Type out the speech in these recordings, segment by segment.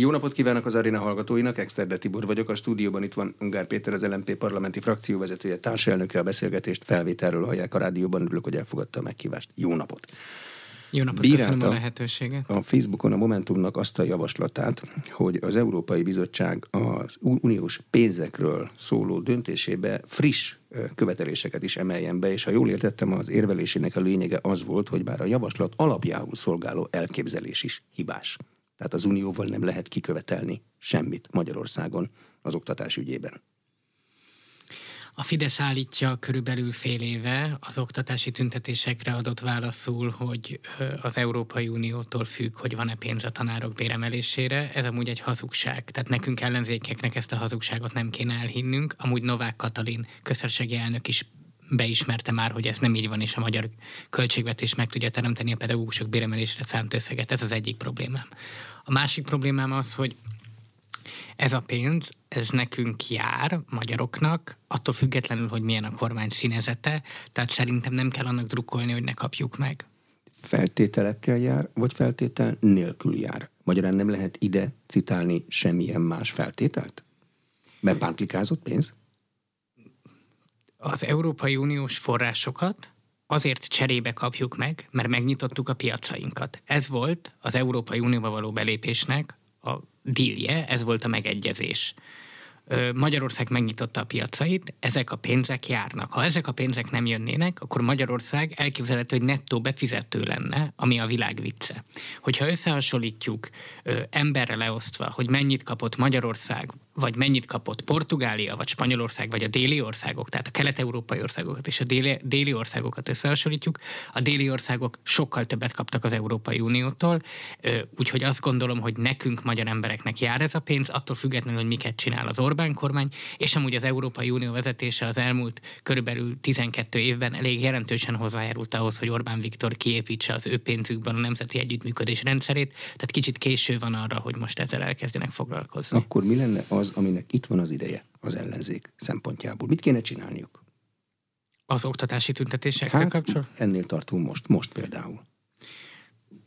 Jó napot kívánok az aréna hallgatóinak, Exterde Tibor vagyok, a stúdióban itt van Ungár Péter, az LMP parlamenti frakcióvezetője, társelnöke a beszélgetést, felvételről hallják a rádióban, örülök, hogy elfogadta a meghívást. Jó napot! Jó napot, Bírálta köszönöm a lehetőséget. A Facebookon a Momentumnak azt a javaslatát, hogy az Európai Bizottság az uniós pénzekről szóló döntésébe friss követeléseket is emeljen be, és ha jól értettem, az érvelésének a lényege az volt, hogy bár a javaslat alapjául szolgáló elképzelés is hibás. Tehát az unióval nem lehet kikövetelni semmit Magyarországon az oktatás ügyében. A Fidesz állítja körülbelül fél éve az oktatási tüntetésekre adott válaszul, hogy az Európai Uniótól függ, hogy van-e pénz a tanárok béremelésére. Ez amúgy egy hazugság. Tehát nekünk ellenzékeknek ezt a hazugságot nem kéne elhinnünk. Amúgy Novák Katalin közösségi elnök is beismerte már, hogy ez nem így van, és a magyar költségvetés meg tudja teremteni a pedagógusok béremelésre szánt összeget. Ez az egyik problémám. A másik problémám az, hogy ez a pénz, ez nekünk jár, magyaroknak, attól függetlenül, hogy milyen a kormány színezete, tehát szerintem nem kell annak drukkolni, hogy ne kapjuk meg. Feltételekkel jár, vagy feltétel nélkül jár? Magyarán nem lehet ide citálni semmilyen más feltételt? Mert pántlikázott pénz? Az Európai Uniós forrásokat azért cserébe kapjuk meg, mert megnyitottuk a piacainkat. Ez volt az Európai Unióba való belépésnek a dílje, ez volt a megegyezés. Magyarország megnyitotta a piacait, ezek a pénzek járnak. Ha ezek a pénzek nem jönnének, akkor Magyarország elképzelhető, hogy nettó befizető lenne, ami a világ vicce. Hogyha összehasonlítjuk emberre leosztva, hogy mennyit kapott Magyarország vagy mennyit kapott Portugália, vagy Spanyolország, vagy a déli országok, tehát a kelet-európai országokat és a déli, déli országokat összehasonlítjuk, a déli országok sokkal többet kaptak az Európai Uniótól, úgyhogy azt gondolom, hogy nekünk, magyar embereknek jár ez a pénz, attól függetlenül, hogy miket csinál az Orbán kormány, és amúgy az Európai Unió vezetése az elmúlt körülbelül 12 évben elég jelentősen hozzájárult ahhoz, hogy Orbán Viktor kiépítse az ő pénzükben a nemzeti együttműködés rendszerét, tehát kicsit késő van arra, hogy most ezzel elkezdenek foglalkozni. Akkor mi lenne az, az, aminek itt van az ideje az ellenzék szempontjából. Mit kéne csinálniuk? Az oktatási tüntetésekkel hát, kapcsolatban? Ennél tartunk most, most például.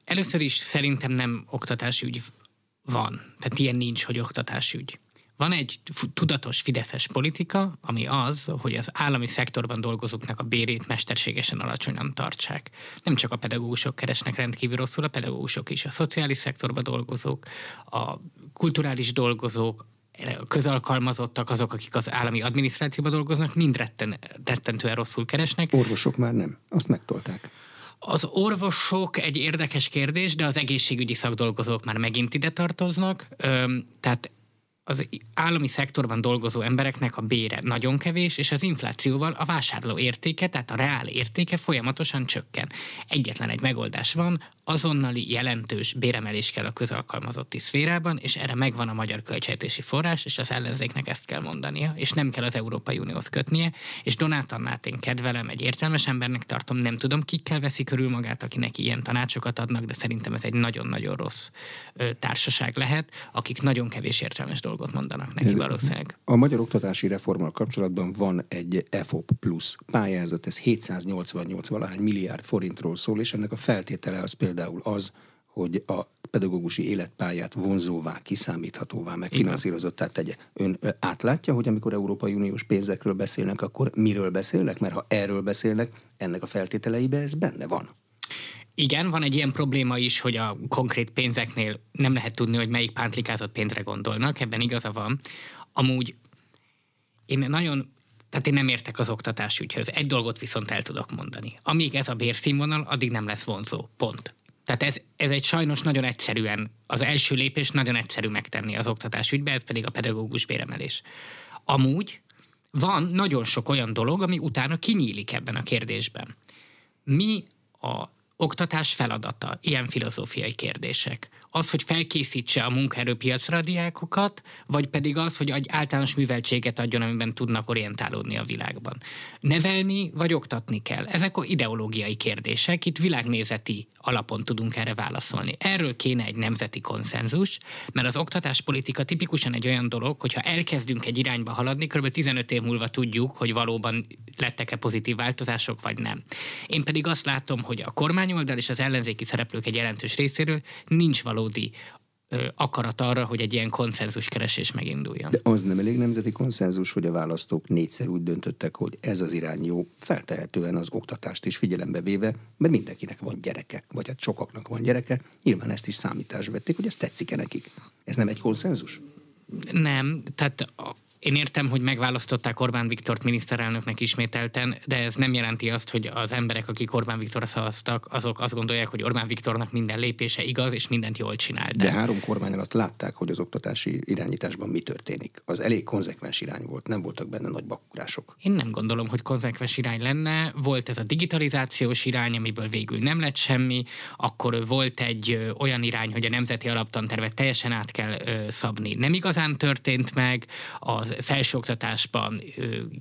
Először is szerintem nem oktatási ügy van. Tehát ilyen nincs, hogy oktatási ügy. Van egy tudatos fideszes politika, ami az, hogy az állami szektorban dolgozóknak a bérét mesterségesen alacsonyan tartsák. Nem csak a pedagógusok keresnek rendkívül rosszul, a pedagógusok is, a szociális szektorban dolgozók, a kulturális dolgozók, közalkalmazottak, azok, akik az állami adminisztrációban dolgoznak, mind retten, rettentően rosszul keresnek. Orvosok már nem, azt megtolták. Az orvosok egy érdekes kérdés, de az egészségügyi szakdolgozók már megint ide tartoznak. Tehát az állami szektorban dolgozó embereknek a bére nagyon kevés, és az inflációval a vásárló értéke, tehát a reál értéke folyamatosan csökken. Egyetlen egy megoldás van, azonnali jelentős béremelés kell a közalkalmazotti szférában, és erre megvan a magyar költségvetési forrás, és az ellenzéknek ezt kell mondania, és nem kell az Európai Unióhoz kötnie, és Donát Annát én kedvelem, egy értelmes embernek tartom, nem tudom, kikkel veszi körül magát, aki neki ilyen tanácsokat adnak, de szerintem ez egy nagyon-nagyon rossz társaság lehet, akik nagyon kevés értelmes dolgot mondanak neki valószínűleg. A magyar oktatási reformmal kapcsolatban van egy EFOP plusz pályázat, ez 788 valahány milliárd forintról szól, és ennek a feltétele az például az, hogy a pedagógusi életpályát vonzóvá, kiszámíthatóvá, meg finanszírozottá tegye. Ön átlátja, hogy amikor Európai Uniós pénzekről beszélnek, akkor miről beszélnek? Mert ha erről beszélnek, ennek a feltételeibe ez benne van. Igen, van egy ilyen probléma is, hogy a konkrét pénzeknél nem lehet tudni, hogy melyik pántlikázott pénzre gondolnak, ebben igaza van. Amúgy én nagyon tehát én nem értek az oktatás ügyhöz. Egy dolgot viszont el tudok mondani. Amíg ez a bérszínvonal, addig nem lesz vonzó. Pont. Tehát ez, ez egy sajnos nagyon egyszerűen, az első lépés nagyon egyszerű megtenni az oktatás ügybe, ez pedig a pedagógus béremelés. Amúgy van nagyon sok olyan dolog, ami utána kinyílik ebben a kérdésben. Mi a oktatás feladata, ilyen filozófiai kérdések az, hogy felkészítse a munkaerőpiacra a diákokat, vagy pedig az, hogy egy általános műveltséget adjon, amiben tudnak orientálódni a világban. Nevelni vagy oktatni kell. Ezek a ideológiai kérdések, itt világnézeti alapon tudunk erre válaszolni. Erről kéne egy nemzeti konszenzus, mert az oktatáspolitika tipikusan egy olyan dolog, hogyha elkezdünk egy irányba haladni, kb. 15 év múlva tudjuk, hogy valóban lettek-e pozitív változások, vagy nem. Én pedig azt látom, hogy a kormányoldal és az ellenzéki szereplők egy jelentős részéről nincs való valódi akarat arra, hogy egy ilyen konszenzus keresés meginduljon. De az nem elég nemzeti konszenzus, hogy a választók négyszer úgy döntöttek, hogy ez az irány jó, feltehetően az oktatást is figyelembe véve, mert mindenkinek van gyereke, vagy hát sokaknak van gyereke, nyilván ezt is számításba vették, hogy ez tetszik-e nekik. Ez nem egy konszenzus? Nem, tehát én értem, hogy megválasztották Orbán Viktort miniszterelnöknek ismételten, de ez nem jelenti azt, hogy az emberek, akik Orbán Viktorra szavaztak, azok azt gondolják, hogy Orbán Viktornak minden lépése igaz, és mindent jól csinál. De három kormány alatt látták, hogy az oktatási irányításban mi történik. Az elég konzekvens irány volt, nem voltak benne nagy bakurások. Én nem gondolom, hogy konzekvens irány lenne. Volt ez a digitalizációs irány, amiből végül nem lett semmi, akkor volt egy olyan irány, hogy a nemzeti alaptantervet teljesen át kell szabni. Nem igazán történt meg, az felsőoktatásban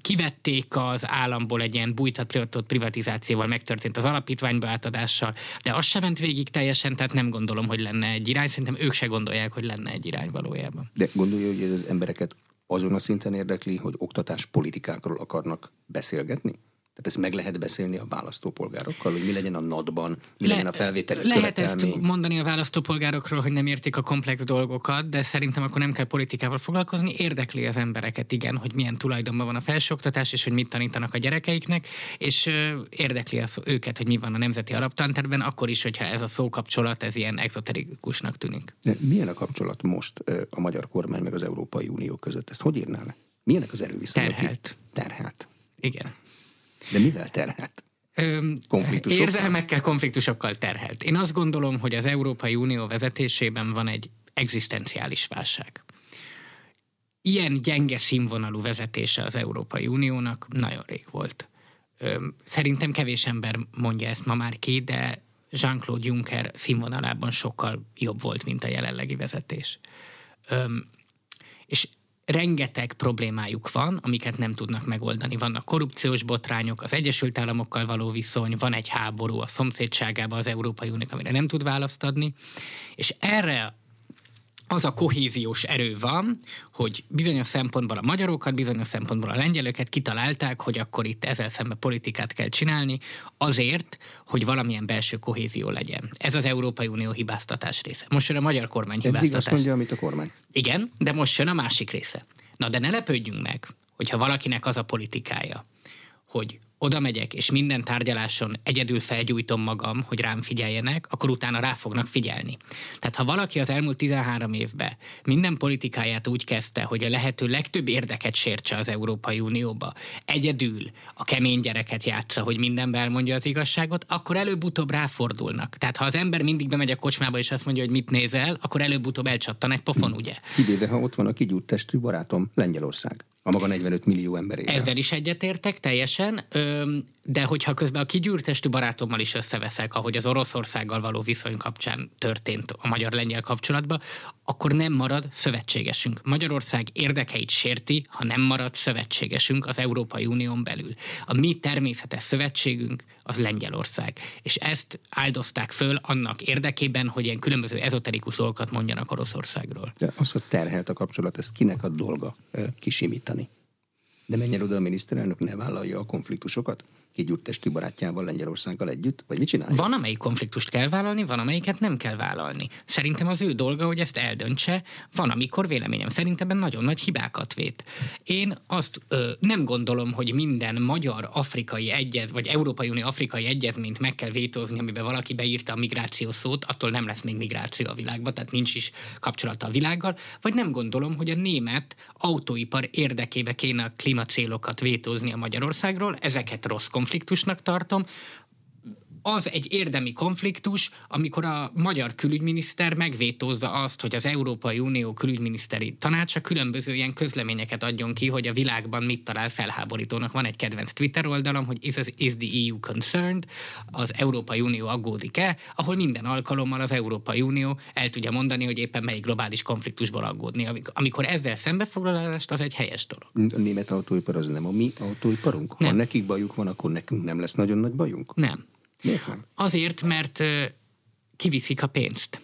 kivették az államból egy ilyen bújtat privatizációval, megtörtént az alapítványba átadással, de az sem ment végig teljesen, tehát nem gondolom, hogy lenne egy irány. Szerintem ők se gondolják, hogy lenne egy irány valójában. De gondolja, hogy ez az embereket azon a szinten érdekli, hogy oktatás politikákról akarnak beszélgetni? Tehát ezt meg lehet beszélni a választópolgárokkal, hogy mi legyen a NAD-ban, mi Le, legyen a felvételi Lehet ezt mondani a választópolgárokról, hogy nem értik a komplex dolgokat, de szerintem akkor nem kell politikával foglalkozni. Érdekli az embereket, igen, hogy milyen tulajdonban van a felsőoktatás, és hogy mit tanítanak a gyerekeiknek, és érdekli az őket, hogy mi van a nemzeti alaptanterben, akkor is, hogyha ez a szókapcsolat, ez ilyen exoterikusnak tűnik. De milyen a kapcsolat most a magyar kormány meg az Európai Unió között? Ezt hogy írnál le? Milyenek az erőviszonyok? Terhelt. Terhelt. Igen. De mivel terhelt? Konfliktusokkal? Érzelmekkel, konfliktusokkal terhelt. Én azt gondolom, hogy az Európai Unió vezetésében van egy egzisztenciális válság. Ilyen gyenge színvonalú vezetése az Európai Uniónak nagyon rég volt. Szerintem kevés ember mondja ezt ma már ki, de Jean-Claude Juncker színvonalában sokkal jobb volt, mint a jelenlegi vezetés. És rengeteg problémájuk van, amiket nem tudnak megoldani. Vannak korrupciós botrányok, az Egyesült Államokkal való viszony, van egy háború a szomszédságában az Európai Unió, amire nem tud választ adni, és erre az a kohéziós erő van, hogy bizonyos szempontból a magyarokat, bizonyos szempontból a lengyelöket kitalálták, hogy akkor itt ezzel szemben politikát kell csinálni, azért, hogy valamilyen belső kohézió legyen. Ez az Európai Unió hibáztatás része. Most jön a magyar kormány hibáztatás. Eddig azt mondja, amit a kormány. Igen, de most jön a másik része. Na de ne lepődjünk meg, hogyha valakinek az a politikája, hogy oda megyek, és minden tárgyaláson egyedül felgyújtom magam, hogy rám figyeljenek, akkor utána rá fognak figyelni. Tehát ha valaki az elmúlt 13 évben minden politikáját úgy kezdte, hogy a lehető legtöbb érdeket sértse az Európai Unióba, egyedül a kemény gyereket játsza, hogy mindenben elmondja az igazságot, akkor előbb-utóbb ráfordulnak. Tehát ha az ember mindig bemegy a kocsmába, és azt mondja, hogy mit nézel, akkor előbb-utóbb elcsattan egy pofon, ugye? Kivéve, ha ott van a kigyújt testű barátom, Lengyelország a maga 45 millió emberére. Ezzel is egyetértek teljesen, de hogyha közben a kigyűrtestű barátommal is összeveszek, ahogy az Oroszországgal való viszony kapcsán történt a magyar-lengyel kapcsolatban, akkor nem marad szövetségesünk. Magyarország érdekeit sérti, ha nem marad szövetségesünk az Európai Unión belül. A mi természetes szövetségünk az Lengyelország. És ezt áldozták föl annak érdekében, hogy ilyen különböző ezoterikus dolgokat mondjanak Oroszországról. De az, hogy terhelt a kapcsolat, ez kinek a dolga kisimítani? De menjen oda a miniszterelnök, ne vállalja a konfliktusokat? Kigyújt testű barátjával Lengyelországgal együtt? Vagy mit csinálja? Van, amelyik konfliktust kell vállalni, van, amelyiket nem kell vállalni. Szerintem az ő dolga, hogy ezt eldöntse. Van, amikor véleményem szerint ebben nagyon nagy hibákat vét. Én azt ö, nem gondolom, hogy minden magyar-afrikai egyez, vagy Európai Unió afrikai egyezményt meg kell vétózni, amiben valaki beírta a migráció szót, attól nem lesz még migráció a világban, tehát nincs is kapcsolata a világgal. Vagy nem gondolom, hogy a német autóipar érdekébe kéne a klímacélokat vétózni a Magyarországról, ezeket rossz konfliktusnak tartom, az egy érdemi konfliktus, amikor a magyar külügyminiszter megvétózza azt, hogy az Európai Unió külügyminiszteri tanácsa különböző ilyen közleményeket adjon ki, hogy a világban mit talál felháborítónak. Van egy kedvenc Twitter oldalam, hogy is, is the EU concerned, az Európai Unió aggódik-e, ahol minden alkalommal az Európai Unió el tudja mondani, hogy éppen melyik globális konfliktusból aggódni. Amikor ezzel szembefoglalást, az egy helyes dolog. A német autóipar az nem a mi autóiparunk? Nem. Ha nekik bajuk van, akkor nekünk nem lesz nagyon nagy bajunk? Nem. Miért nem? Azért, mert kiviszik a pénzt.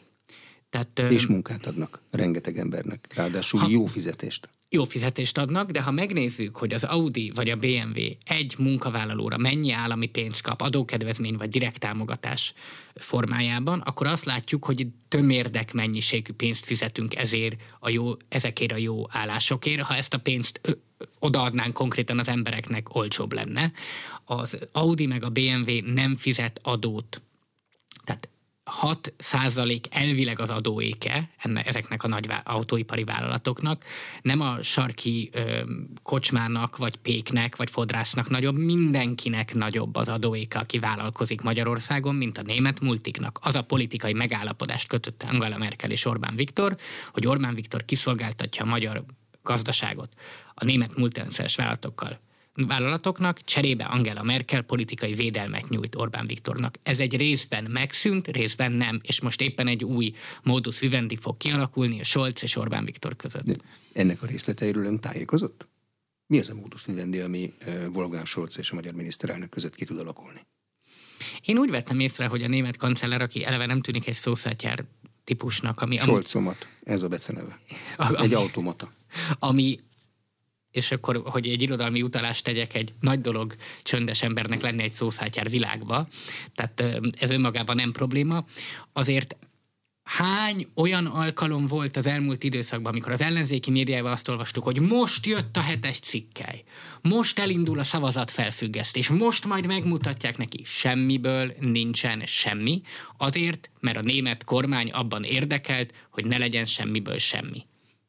Tehát, és munkát adnak rengeteg embernek, ráadásul ha, jó fizetést. jó fizetést adnak, de ha megnézzük, hogy az Audi vagy a BMW egy munkavállalóra mennyi állami pénzt kap, adókedvezmény vagy direkt támogatás formájában, akkor azt látjuk, hogy tömérdek mennyiségű pénzt fizetünk ezért a jó, ezekért a jó állásokért. Ha ezt a pénzt odaadnánk konkrétan az embereknek, olcsóbb lenne. Az Audi meg a BMW nem fizet adót. Tehát 6 százalék elvileg az adóéke enne, ezeknek a nagy autóipari vállalatoknak, nem a sarki ö, kocsmának, vagy péknek, vagy fodrásznak nagyobb, mindenkinek nagyobb az adóéka, aki vállalkozik Magyarországon, mint a német multiknak. Az a politikai megállapodást kötötte Angela Merkel és Orbán Viktor, hogy Orbán Viktor kiszolgáltatja a magyar gazdaságot a német multinacionális vállalatokkal vállalatoknak, cserébe Angela Merkel politikai védelmet nyújt Orbán Viktornak. Ez egy részben megszűnt, részben nem, és most éppen egy új modus vivendi fog kialakulni a Scholz és Orbán Viktor között. De ennek a részleteiről ön tájékozott? Mi az a modus vivendi, ami Wolfgang Scholz és a magyar miniszterelnök között ki tud alakulni? Én úgy vettem észre, hogy a német kancellár, aki eleve nem tűnik egy szószátjár típusnak, ami... Scholzomat, ez a beceneve. Egy automata. Ami és akkor, hogy egy irodalmi utalást tegyek, egy nagy dolog csöndes embernek lenni egy szószátjár világba, tehát ez önmagában nem probléma, azért hány olyan alkalom volt az elmúlt időszakban, amikor az ellenzéki médiában azt olvastuk, hogy most jött a hetes cikkely, most elindul a szavazat felfüggesztés, most majd megmutatják neki. Semmiből nincsen semmi, azért, mert a német kormány abban érdekelt, hogy ne legyen semmiből semmi.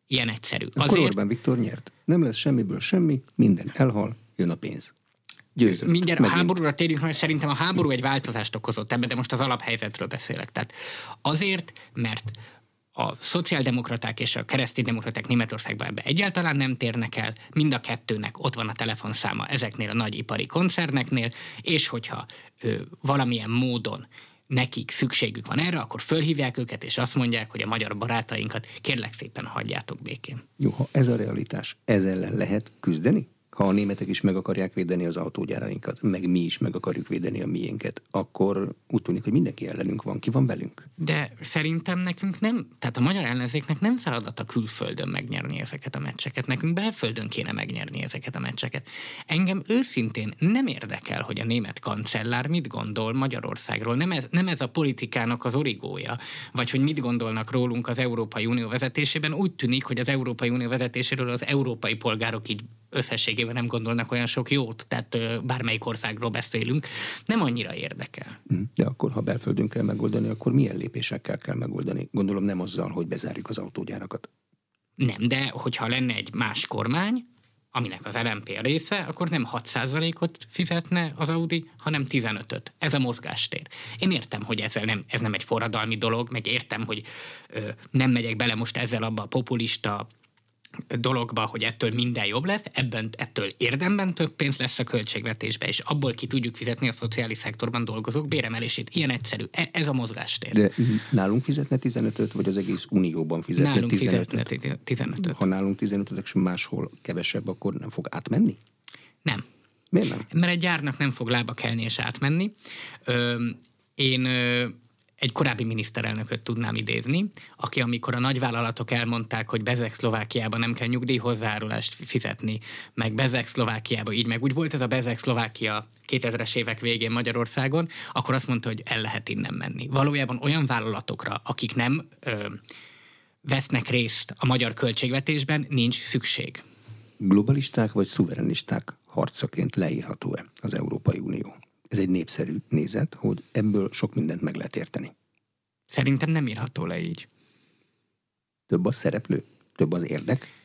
Ilyen egyszerű. Akkor Azért... Orbán Viktor nyert. Nem lesz semmiből semmi, minden elhal, jön a pénz. Győzött. Mindjárt Megint. a háborúra térjünk, mert szerintem a háború egy változást okozott ebbe, de most az alaphelyzetről beszélek. Tehát azért, mert a szociáldemokraták és a kereszténydemokraták Németországban ebbe egyáltalán nem térnek el, mind a kettőnek ott van a telefonszáma ezeknél a nagy ipari koncerneknél, és hogyha ö, valamilyen módon nekik szükségük van erre, akkor fölhívják őket, és azt mondják, hogy a magyar barátainkat kérlek szépen hagyjátok békén. Jó, ha ez a realitás, ez ellen lehet küzdeni? Ha a németek is meg akarják védeni az autógyárainkat, meg mi is meg akarjuk védeni a miénket, akkor úgy tűnik, hogy mindenki ellenünk van. Ki van velünk? De szerintem nekünk nem, tehát a magyar ellenzéknek nem feladata külföldön megnyerni ezeket a meccseket. Nekünk belföldön kéne megnyerni ezeket a meccseket. Engem őszintén nem érdekel, hogy a német kancellár mit gondol Magyarországról. Nem ez, nem ez a politikának az origója, vagy hogy mit gondolnak rólunk az Európai Unió vezetésében. Úgy tűnik, hogy az Európai Unió vezetéséről az európai polgárok így összességében nem gondolnak olyan sok jót, tehát bármelyik országról beszélünk, nem annyira érdekel. Hm, de akkor, ha belföldön kell megoldani, akkor milyen lépésekkel kell megoldani? Gondolom nem azzal, hogy bezárjuk az autógyárakat. Nem, de hogyha lenne egy más kormány, aminek az LMP a része, akkor nem 6%-ot fizetne az Audi, hanem 15-öt. Ez a mozgástér. Én értem, hogy ezzel nem, ez nem egy forradalmi dolog, meg értem, hogy ö, nem megyek bele most ezzel abba a populista dologba, hogy ettől minden jobb lesz, ebben ettől érdemben több pénz lesz a költségvetésbe, és abból ki tudjuk fizetni a szociális szektorban dolgozók béremelését. Ilyen egyszerű. E- ez a mozgástér. De nálunk fizetne 15-öt, vagy az egész unióban fizetne nálunk 15 fizetne 15 Ha nálunk 15 és máshol kevesebb, akkor nem fog átmenni? Nem. Miért nem? Mert egy gyárnak nem fog lába kelni és átmenni. Ö, én egy korábbi miniszterelnököt tudnám idézni, aki amikor a nagyvállalatok elmondták, hogy Bezek Szlovákiában nem kell nyugdíjhozzárulást fizetni, meg Bezek Szlovákiában így, meg úgy volt ez a Bezek Szlovákia 2000-es évek végén Magyarországon, akkor azt mondta, hogy el lehet innen menni. Valójában olyan vállalatokra, akik nem ö, vesznek részt a magyar költségvetésben, nincs szükség. Globalisták vagy szuverenisták harcaként leírható-e az Európai Unió? Ez egy népszerű nézet, hogy ebből sok mindent meg lehet érteni. Szerintem nem írható le így. Több a szereplő, több az érdek,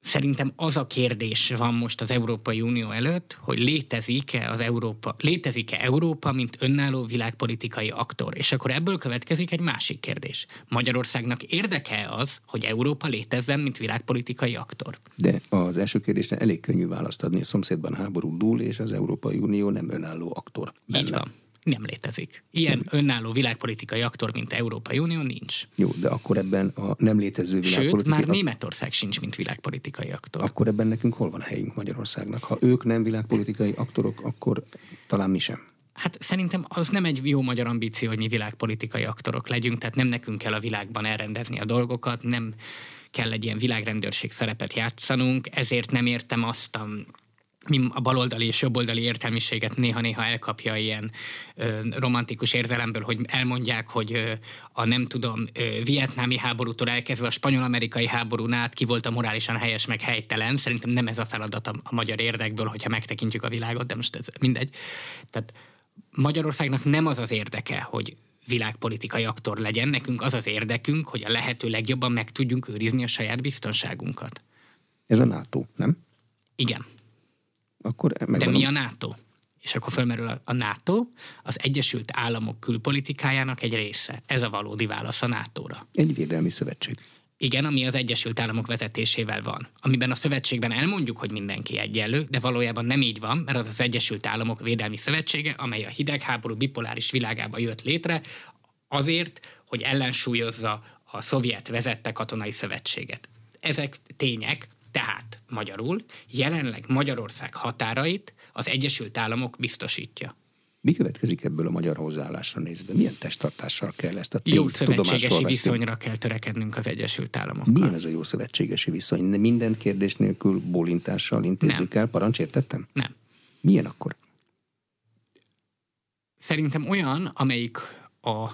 Szerintem az a kérdés van most az Európai Unió előtt, hogy létezik-e az Európa, létezik-e Európa, mint önálló világpolitikai aktor. És akkor ebből következik egy másik kérdés. Magyarországnak érdeke az, hogy Európa létezzen, mint világpolitikai aktor? De az első kérdésre elég könnyű választ adni. A szomszédban háború dúl, és az Európai Unió nem önálló aktor. Benne. Így van nem létezik. Ilyen nem. önálló világpolitikai aktor, mint Európai Unió nincs. Jó, de akkor ebben a nem létező világpolitikai... Sőt, már Németország sincs, mint világpolitikai aktor. Akkor ebben nekünk hol van a helyünk Magyarországnak? Ha ők nem világpolitikai aktorok, akkor talán mi sem. Hát szerintem az nem egy jó magyar ambíció, hogy mi világpolitikai aktorok legyünk, tehát nem nekünk kell a világban elrendezni a dolgokat, nem kell egy ilyen világrendőrség szerepet játszanunk, ezért nem értem azt a a baloldali és jobboldali értelmiséget néha-néha elkapja ilyen ö, romantikus érzelemből, hogy elmondják, hogy ö, a nem tudom, ö, vietnámi háborútól elkezdve a spanyol-amerikai háborún át ki volt a morálisan helyes meg helytelen. Szerintem nem ez a feladat a, a magyar érdekből, hogyha megtekintjük a világot, de most ez mindegy. Tehát Magyarországnak nem az az érdeke, hogy világpolitikai aktor legyen, nekünk az az érdekünk, hogy a lehető legjobban meg tudjunk őrizni a saját biztonságunkat. Ez a NATO, nem? Igen. Akkor De mi a NATO? És akkor felmerül a NATO, az Egyesült Államok külpolitikájának egy része. Ez a valódi válasz a NATO-ra. Egy védelmi szövetség. Igen, ami az Egyesült Államok vezetésével van. Amiben a szövetségben elmondjuk, hogy mindenki egyenlő, de valójában nem így van, mert az az Egyesült Államok Védelmi Szövetsége, amely a hidegháború bipoláris világába jött létre, azért, hogy ellensúlyozza a szovjet vezette katonai szövetséget. Ezek tények, tehát magyarul jelenleg Magyarország határait az Egyesült Államok biztosítja. Mi következik ebből a magyar hozzáállásra nézve? Milyen testtartással kell ezt a tényt Jó szövetségesi viszonyra kell törekednünk az Egyesült Államokkal. Milyen ez a jó szövetségesi viszony? Minden kérdés nélkül bólintással intézzük el? Parancs értettem? Nem. Milyen akkor? Szerintem olyan, amelyik a,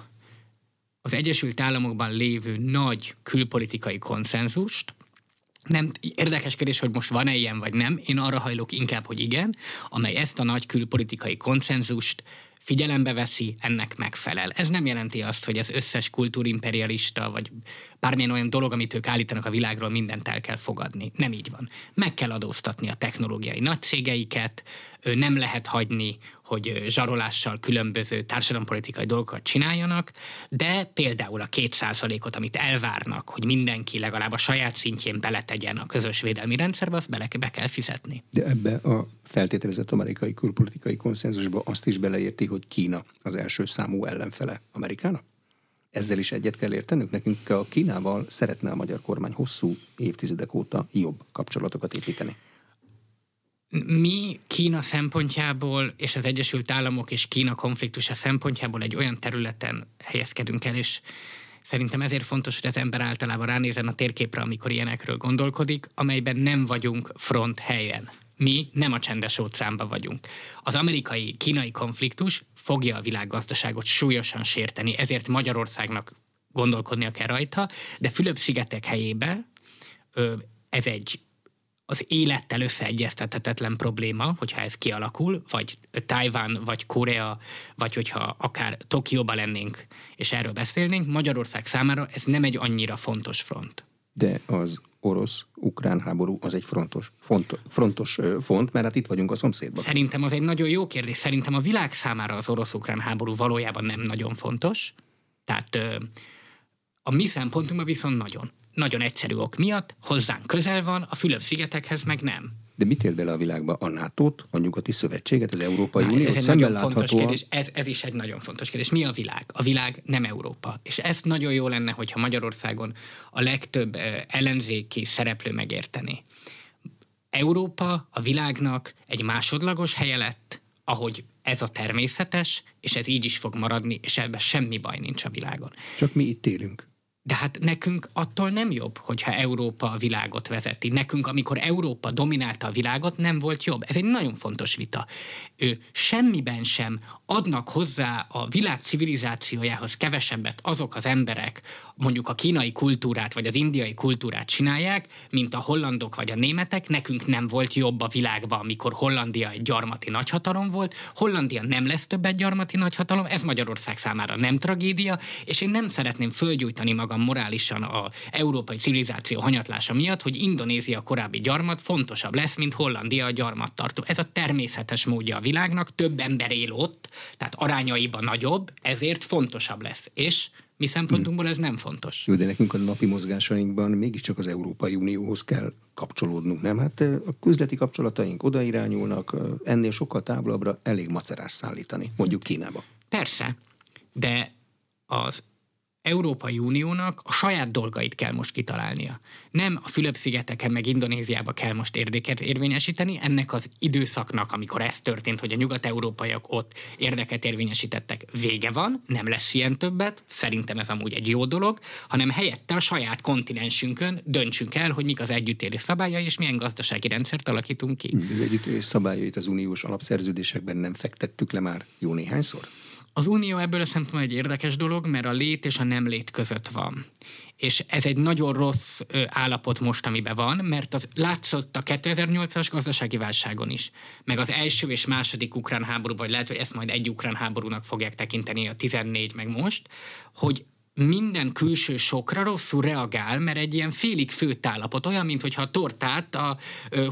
az Egyesült Államokban lévő nagy külpolitikai konszenzust nem, érdekes kérdés, hogy most van-e ilyen vagy nem. Én arra hajlok inkább, hogy igen, amely ezt a nagy külpolitikai konszenzust figyelembe veszi, ennek megfelel. Ez nem jelenti azt, hogy az összes kultúrimperialista, vagy bármilyen olyan dolog, amit ők állítanak a világról, mindent el kell fogadni. Nem így van. Meg kell adóztatni a technológiai nagycégeiket, nem lehet hagyni, hogy zsarolással különböző társadalompolitikai dolgokat csináljanak, de például a kétszázalékot, amit elvárnak, hogy mindenki legalább a saját szintjén beletegyen a közös védelmi rendszerbe, azt bele be kell fizetni. De ebbe a feltételezett amerikai külpolitikai konszenzusba azt is beleérti, hogy Kína az első számú ellenfele Amerikának? Ezzel is egyet kell értenünk. Nekünk a Kínával szeretne a magyar kormány hosszú évtizedek óta jobb kapcsolatokat építeni. Mi Kína szempontjából és az Egyesült Államok és Kína konfliktusa szempontjából egy olyan területen helyezkedünk el, és Szerintem ezért fontos, hogy az ember általában ránézen a térképre, amikor ilyenekről gondolkodik, amelyben nem vagyunk front helyen. Mi nem a csendes óceánban vagyunk. Az amerikai-kínai konfliktus fogja a világgazdaságot súlyosan sérteni, ezért Magyarországnak gondolkodnia kell rajta, de Fülöp-szigetek helyébe ez egy az élettel összeegyeztethetetlen probléma, hogyha ez kialakul, vagy Tajván, vagy Korea, vagy hogyha akár Tokióba lennénk, és erről beszélnénk, Magyarország számára ez nem egy annyira fontos front. De az orosz-ukrán háború az egy frontos, font, frontos font, mert hát itt vagyunk a szomszédban. Szerintem az egy nagyon jó kérdés. Szerintem a világ számára az orosz-ukrán háború valójában nem nagyon fontos. Tehát a mi szempontunkban viszont nagyon. Nagyon egyszerű ok miatt, hozzánk közel van, a Fülöp-szigetekhez meg nem. De mit él bele a világba? A nato a nyugati szövetséget, az Európai Na, Uniót? Ez egy nagyon fontos kérdés. Ez, ez is egy nagyon fontos kérdés. Mi a világ? A világ nem Európa. És ezt nagyon jó lenne, hogyha Magyarországon a legtöbb ellenzéki szereplő megérteni. Európa a világnak egy másodlagos helye lett, ahogy ez a természetes, és ez így is fog maradni, és ebben semmi baj nincs a világon. Csak mi itt élünk. De hát nekünk attól nem jobb, hogyha Európa a világot vezeti. Nekünk, amikor Európa dominálta a világot, nem volt jobb. Ez egy nagyon fontos vita. Ő semmiben sem adnak hozzá a világ civilizációjához kevesebbet azok az emberek, mondjuk a kínai kultúrát vagy az indiai kultúrát csinálják, mint a hollandok vagy a németek. Nekünk nem volt jobb a világban, amikor Hollandia egy gyarmati nagyhatalom volt. Hollandia nem lesz többet gyarmati nagyhatalom, ez Magyarország számára nem tragédia, és én nem szeretném fölgyújtani magam morálisan a európai civilizáció hanyatlása miatt, hogy Indonézia korábbi gyarmat fontosabb lesz, mint Hollandia a gyarmattartó. Ez a természetes módja a világnak, több ember él ott, tehát arányaiban nagyobb, ezért fontosabb lesz. És mi szempontunkból ez nem fontos. Jó, de nekünk a napi mozgásainkban mégiscsak az Európai Unióhoz kell kapcsolódnunk, nem? Hát a közleti kapcsolataink oda irányulnak, ennél sokkal távolabbra elég macerás szállítani, mondjuk Kínába. Persze, de az Európai Uniónak a saját dolgait kell most kitalálnia. Nem a Fülöp-szigeteken meg Indonéziába kell most érdeket érvényesíteni, ennek az időszaknak, amikor ez történt, hogy a nyugat-európaiak ott érdeket érvényesítettek, vége van, nem lesz ilyen többet, szerintem ez amúgy egy jó dolog, hanem helyette a saját kontinensünkön döntsünk el, hogy mik az együttélés szabályai, és milyen gazdasági rendszert alakítunk ki. Az együttélés szabályait az uniós alapszerződésekben nem fektettük le már jó néhányszor? Az unió ebből a szempontból egy érdekes dolog, mert a lét és a nem lét között van. És ez egy nagyon rossz állapot most, amiben van, mert az látszott a 2008-as gazdasági válságon is, meg az első és második ukrán háború, vagy lehet, hogy ezt majd egy ukrán háborúnak fogják tekinteni a 14 meg most, hogy minden külső sokra rosszul reagál, mert egy ilyen félig főtt állapot, olyan, mintha a tortát a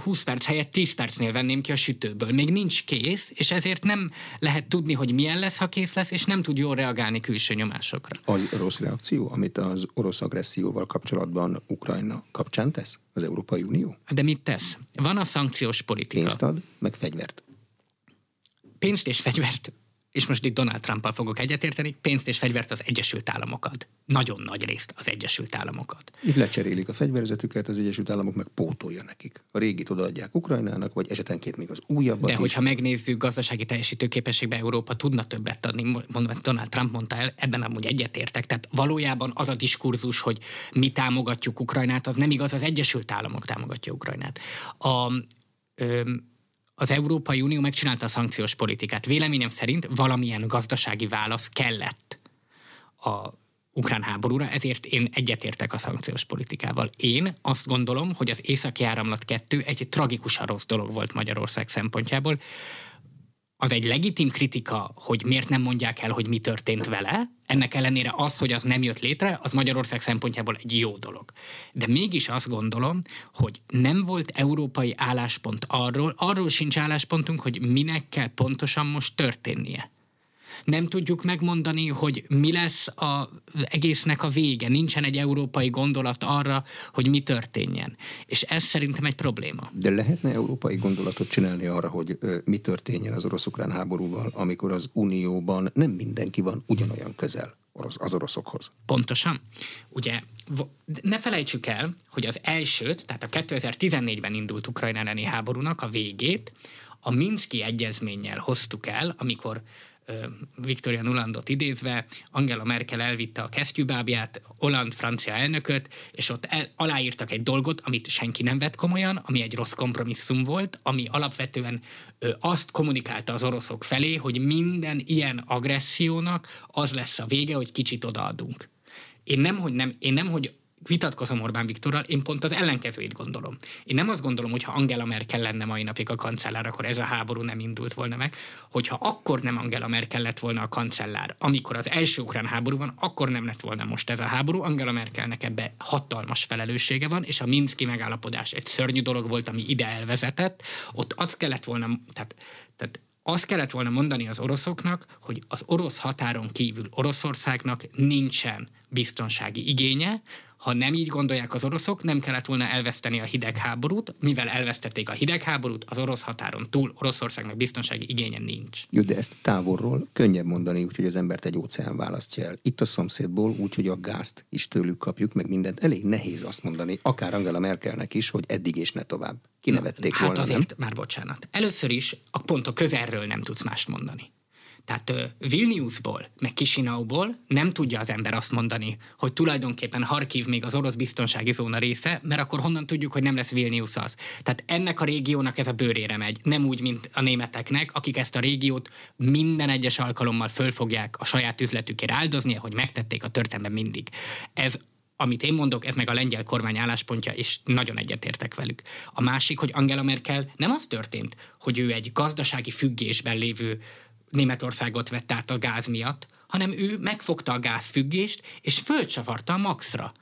20 perc helyett 10 percnél venném ki a sütőből. Még nincs kész, és ezért nem lehet tudni, hogy milyen lesz, ha kész lesz, és nem tud jól reagálni külső nyomásokra. Az rossz reakció, amit az orosz agresszióval kapcsolatban Ukrajna kapcsán tesz az Európai Unió? De mit tesz? Van a szankciós politika. Pénzt ad, meg fegyvert. Pénzt és fegyvert és most itt Donald Trumpal fogok egyetérteni, pénzt és fegyvert az Egyesült Államokat. Nagyon nagy részt az Egyesült Államokat. Itt lecserélik a fegyverzetüket, az Egyesült Államok meg pótolja nekik. A régit odaadják Ukrajnának, vagy esetenként még az újabbat De is. hogyha megnézzük gazdasági teljesítőképességbe, Európa tudna többet adni, mondom, ezt Donald Trump mondta el, ebben amúgy egyetértek. Tehát valójában az a diskurzus, hogy mi támogatjuk Ukrajnát, az nem igaz, az Egyesült Államok támogatja Ukrajnát. A, ö, az Európai Unió megcsinálta a szankciós politikát. Véleményem szerint valamilyen gazdasági válasz kellett a ukrán háborúra, ezért én egyetértek a szankciós politikával. Én azt gondolom, hogy az északi áramlat 2 egy tragikusan rossz dolog volt Magyarország szempontjából az egy legitim kritika, hogy miért nem mondják el, hogy mi történt vele, ennek ellenére az, hogy az nem jött létre, az Magyarország szempontjából egy jó dolog. De mégis azt gondolom, hogy nem volt európai álláspont arról, arról sincs álláspontunk, hogy minek kell pontosan most történnie nem tudjuk megmondani, hogy mi lesz az egésznek a vége. Nincsen egy európai gondolat arra, hogy mi történjen. És ez szerintem egy probléma. De lehetne európai gondolatot csinálni arra, hogy mi történjen az orosz-ukrán háborúval, amikor az Unióban nem mindenki van ugyanolyan közel az oroszokhoz. Pontosan. Ugye ne felejtsük el, hogy az elsőt, tehát a 2014-ben indult Ukrajna elleni háborúnak a végét a Minszki egyezménnyel hoztuk el, amikor Victoria Nulandot idézve, Angela Merkel elvitte a kesztyűbábját, Holland-francia elnököt, és ott el, aláírtak egy dolgot, amit senki nem vett komolyan, ami egy rossz kompromisszum volt, ami alapvetően ö, azt kommunikálta az oroszok felé, hogy minden ilyen agressziónak az lesz a vége, hogy kicsit odaadunk. Én nem, hogy nem, én nem, hogy vitatkozom Orbán Viktorral, én pont az ellenkezőit gondolom. Én nem azt gondolom, hogy ha Angela Merkel lenne mai napig a kancellár, akkor ez a háború nem indult volna meg. Hogyha akkor nem Angela Merkel lett volna a kancellár, amikor az első ukrán háború van, akkor nem lett volna most ez a háború. Angela Merkelnek ebbe hatalmas felelőssége van, és a Minszki megállapodás egy szörnyű dolog volt, ami ide elvezetett. Ott az kellett volna, tehát, tehát azt kellett volna mondani az oroszoknak, hogy az orosz határon kívül Oroszországnak nincsen biztonsági igénye, ha nem így gondolják az oroszok, nem kellett volna elveszteni a hidegháborút, mivel elvesztették a hidegháborút, az orosz határon túl Oroszországnak biztonsági igénye nincs. Jó, de ezt távolról könnyebb mondani, úgyhogy az embert egy óceán választja el. Itt a szomszédból, úgyhogy a gázt is tőlük kapjuk, meg mindent. Elég nehéz azt mondani, akár Angela Merkelnek is, hogy eddig és ne tovább. Kinevették hát volna, azért, nem? már bocsánat. Először is a pont a közelről nem tudsz mást mondani. Tehát Vilniusból, meg Kisinauból nem tudja az ember azt mondani, hogy tulajdonképpen Harkiv még az orosz biztonsági zóna része, mert akkor honnan tudjuk, hogy nem lesz Vilnius az. Tehát ennek a régiónak ez a bőrére megy, nem úgy, mint a németeknek, akik ezt a régiót minden egyes alkalommal fölfogják a saját üzletükért áldozni, hogy megtették a történetben mindig. Ez amit én mondok, ez meg a lengyel kormány álláspontja, és nagyon egyetértek velük. A másik, hogy Angela Merkel nem az történt, hogy ő egy gazdasági függésben lévő Németországot vett át a gáz miatt, hanem ő megfogta a gázfüggést, és fölcsavarta a maxra.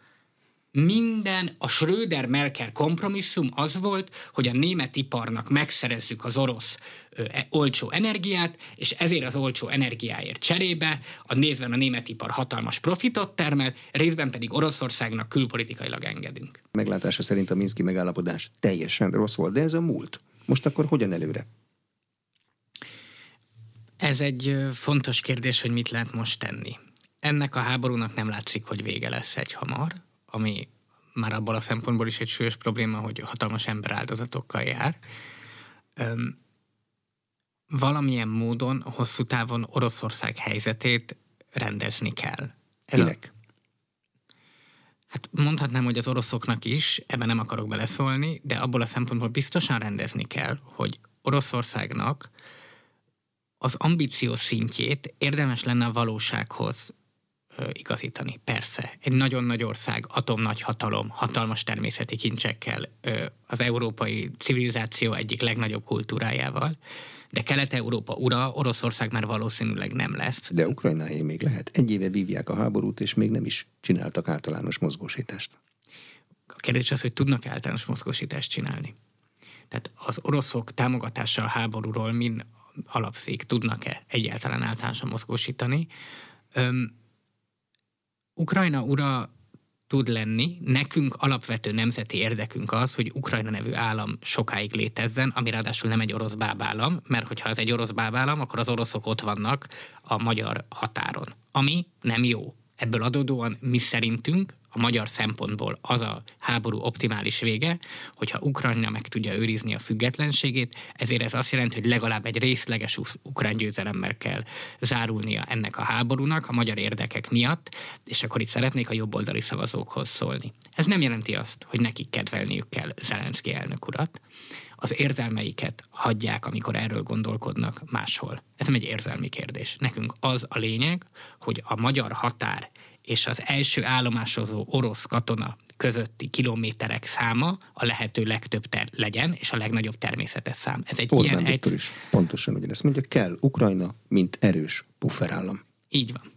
Minden a Schröder-Merkel kompromisszum az volt, hogy a német iparnak megszerezzük az orosz ö, e, olcsó energiát, és ezért az olcsó energiáért cserébe a nézven a német ipar hatalmas profitot termel, részben pedig Oroszországnak külpolitikailag engedünk. Meglátása szerint a Minszki megállapodás teljesen rossz volt, de ez a múlt. Most akkor hogyan előre? Ez egy fontos kérdés, hogy mit lehet most tenni. ennek a háborúnak nem látszik, hogy vége lesz egy hamar, ami már abból a szempontból is egy súlyos probléma, hogy hatalmas emberáldozatokkal jár. Öm, valamilyen módon hosszú távon Oroszország helyzetét rendezni kell. Ez? A, hát mondhatnám, hogy az oroszoknak is, ebben nem akarok beleszólni, de abból a szempontból biztosan rendezni kell, hogy Oroszországnak az ambíció szintjét érdemes lenne a valósághoz igazítani. Persze, egy nagyon nagy ország, atomnagy hatalom, hatalmas természeti kincsekkel, az európai civilizáció egyik legnagyobb kultúrájával, de Kelet-Európa ura, Oroszország már valószínűleg nem lesz. De Ukrajnáé még lehet. Egy éve vívják a háborút, és még nem is csináltak általános mozgósítást. A kérdés az, hogy tudnak általános mozgósítást csinálni. Tehát az oroszok támogatása a háborúról mind alapszik, tudnak-e egyáltalán általánosan mozgósítani. Öm, Ukrajna ura tud lenni. Nekünk alapvető nemzeti érdekünk az, hogy Ukrajna nevű állam sokáig létezzen, ami ráadásul nem egy orosz bábállam, mert hogyha ez egy orosz bábállam, akkor az oroszok ott vannak a magyar határon, ami nem jó. Ebből adódóan mi szerintünk a magyar szempontból az a háború optimális vége, hogyha Ukrajna meg tudja őrizni a függetlenségét, ezért ez azt jelenti, hogy legalább egy részleges ukrán győzelemmel kell zárulnia ennek a háborúnak a magyar érdekek miatt, és akkor itt szeretnék a jobboldali szavazókhoz szólni. Ez nem jelenti azt, hogy nekik kedvelniük kell Zelenszky elnök urat, az érzelmeiket hagyják, amikor erről gondolkodnak máshol. Ez nem egy érzelmi kérdés. Nekünk az a lényeg, hogy a magyar határ és az első állomásozó orosz katona közötti kilométerek száma a lehető legtöbb ter- legyen, és a legnagyobb természetes szám. Ez egy Orbán ilyen egy... is pontosan ugyanezt mondja, kell Ukrajna, mint erős pufferállam. Így van.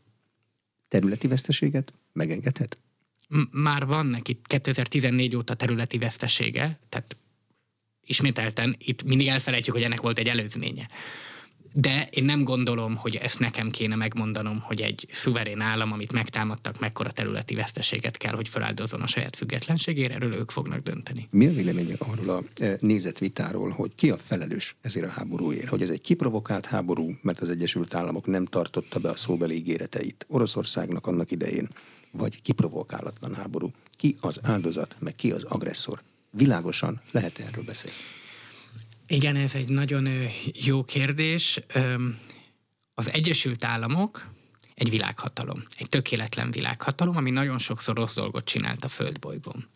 Területi veszteséget megengedhet? M- már van neki 2014 óta területi vesztesége, tehát ismételten itt mindig elfelejtjük, hogy ennek volt egy előzménye. De én nem gondolom, hogy ezt nekem kéne megmondanom, hogy egy szuverén állam, amit megtámadtak, mekkora területi veszteséget kell, hogy feláldozzon a saját függetlenségére, erről ők fognak dönteni. Mi a véleménye arról a e, nézetvitáról, hogy ki a felelős ezért a háborúért? Hogy ez egy kiprovokált háború, mert az Egyesült Államok nem tartotta be a szóbeli ígéreteit Oroszországnak annak idején, vagy kiprovokálatlan háború? Ki az áldozat, meg ki az agresszor? Világosan lehet erről beszélni. Igen, ez egy nagyon jó kérdés. Az Egyesült Államok egy világhatalom, egy tökéletlen világhatalom, ami nagyon sokszor rossz dolgot csinált a földbolygón.